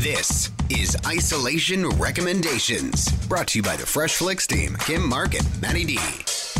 This is Isolation Recommendations, brought to you by the Fresh Flicks team, Kim Mark and Matty D.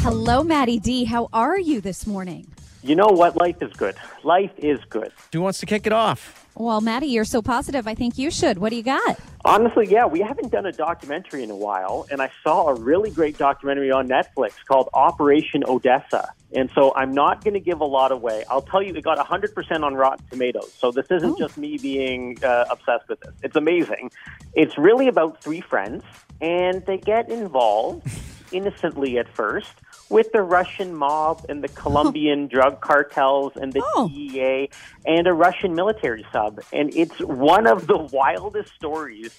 Hello, Matty D. How are you this morning? You know what? Life is good. Life is good. Who wants to kick it off? Well, Matty, you're so positive. I think you should. What do you got? Honestly, yeah, we haven't done a documentary in a while, and I saw a really great documentary on Netflix called Operation Odessa. And so I'm not going to give a lot away. I'll tell you, it got 100% on Rotten Tomatoes. So this isn't Oh. just me being uh, obsessed with this. It's amazing. It's really about three friends, and they get involved innocently at first with the Russian mob and the Colombian drug cartels and the Oh. DEA and a Russian military sub. And it's one of the wildest stories.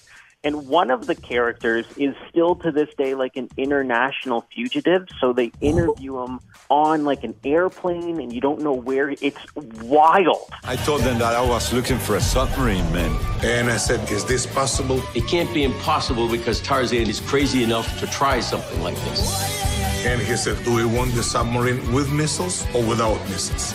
And one of the characters is still to this day like an international fugitive. So they interview him on like an airplane and you don't know where. It's wild. I told them that I was looking for a submarine, man. And I said, Is this possible? It can't be impossible because Tarzan is crazy enough to try something like this. And he said, Do we want the submarine with missiles or without missiles?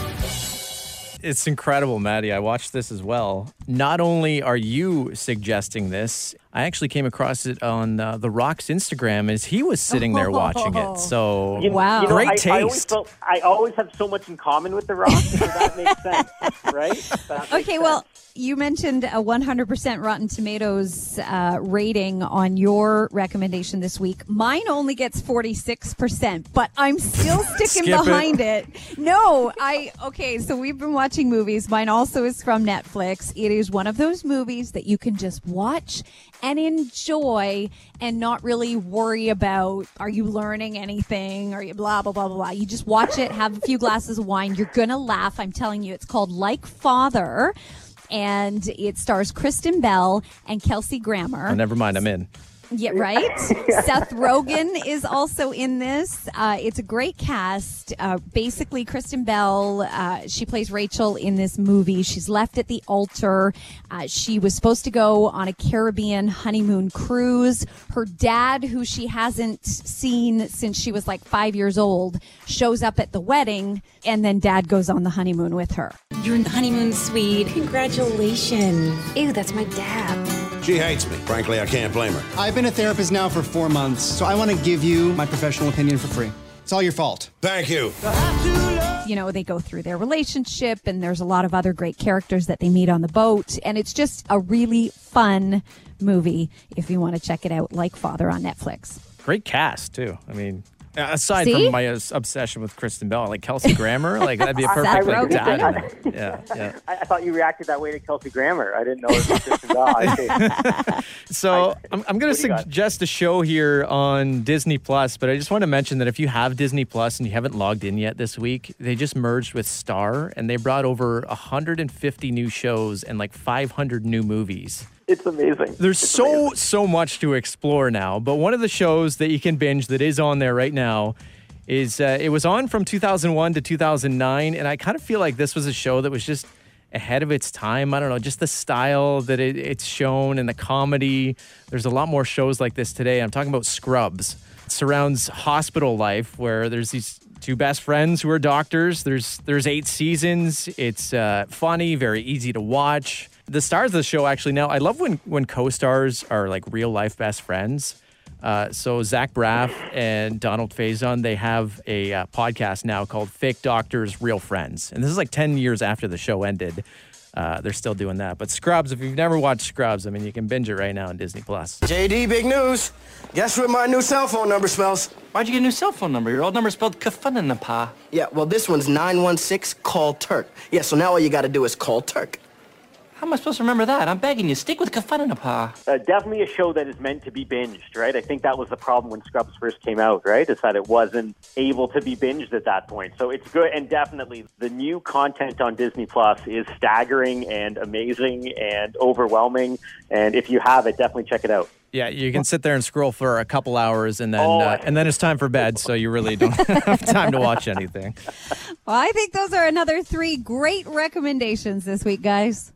It's incredible, Matty. I watched this as well. Not only are you suggesting this, I actually came across it on uh, The Rock's Instagram as he was sitting there watching it. So, You- Wow. you know, Great I, I always taste. felt I always have so much in common with The Rock, so that makes sense, right? That makes Okay, well, you mentioned a 100% Rotten Tomatoes uh, rating on your recommendation this week. Mine only gets 46%, but I'm still sticking Skip it. behind it. No, I, okay, so we've been watching movies. Mine also is from Netflix. It is one of those movies that you can just watch and enjoy and not really worry about are you learning anything or blah blah blah blah blah. You just watch it, have a few glasses of wine. You're gonna laugh. I'm telling you. It's called Like Father, and it stars Kristen Bell and Kelsey Grammer. oh, never mind, I'm in. Yeah, right. Seth Rogen is also in this. Uh, it's a great cast. Uh, basically, Kristen Bell, uh, she plays Rachel in this movie. She's left at the altar. Uh, she was supposed to go on a Caribbean honeymoon cruise. Her dad, who she hasn't seen since she was like five years old, shows up at the wedding, and then dad goes on the honeymoon with her. You're in the honeymoon suite. Congratulations. Ew, that's my dad. She hates me. Frankly, I can't blame her. I've been a therapist now for four months, so I want to give you my professional opinion for free. It's all your fault. Thank you. you know, they go through their relationship and there's a lot of other great characters that they meet on the boat. And it's just a really fun movie if you want to check it out, like Father on Netflix. Great cast, too. I mean, aside See? from my uh, obsession with Kristen Bell, like Kelsey Grammer, like that'd be a perfect like, Rogen. dad. Yeah, yeah. I, I thought you reacted that way to Kelsey Grammer. I didn't know it was Kristen Bell. I. So I'm, I'm going to What do you got? suggest a show here on Disney Plus, but I just want to mention that if you have Disney Plus and you haven't logged in yet this week, they just merged with Star and they brought over 150 new shows and like 500 new movies. It's amazing. There's It's so amazing. so much to explore now, but one of the shows that you can binge that is on there right now is uh, it was on from 2001 to 2009, and I kind of feel like this was a show that was just ahead of its time. I don't know, just the style that it, it's shown and the comedy. There's a lot more shows like this today. I'm talking about Scrubs. It surrounds hospital life where there's these two best friends who are doctors. There's there's eight seasons. It's uh, funny, very easy to watch. The stars of the show actually now I love when when co-stars are like real life best friends. Uh, so Zach Braff and Donald Faison they have a uh, podcast now called Fake Doctors, Real Friends, and this is like ten years after the show ended. Uh, they're still doing that. But Scrubs, if you've never watched Scrubs, I mean, you can binge it right now on Disney Plus. JD, big news. Guess what my new cell phone number spells? Why'd you get a new cell phone number? Your old number spelled kafunanapa. Yeah, well, this one's 916 call Turk. Yeah, so now all you gotta do is call Turk. How am I supposed to remember that? I'm begging you, stick with kafunanapa. Uh, definitely a show that is meant to be binged, right? I think that was the problem when Scrubs first came out, right? Is that it wasn't able to be binged at that point. So it's good, and definitely the new content on Disney Plus is staggering and amazing and overwhelming. And if you have it, definitely check it out. Yeah, you can sit there and scroll for a couple hours, and then Oh, uh, and then it's time for bed, so you really don't have time to watch anything. Well, I think those are another three great recommendations this week, guys.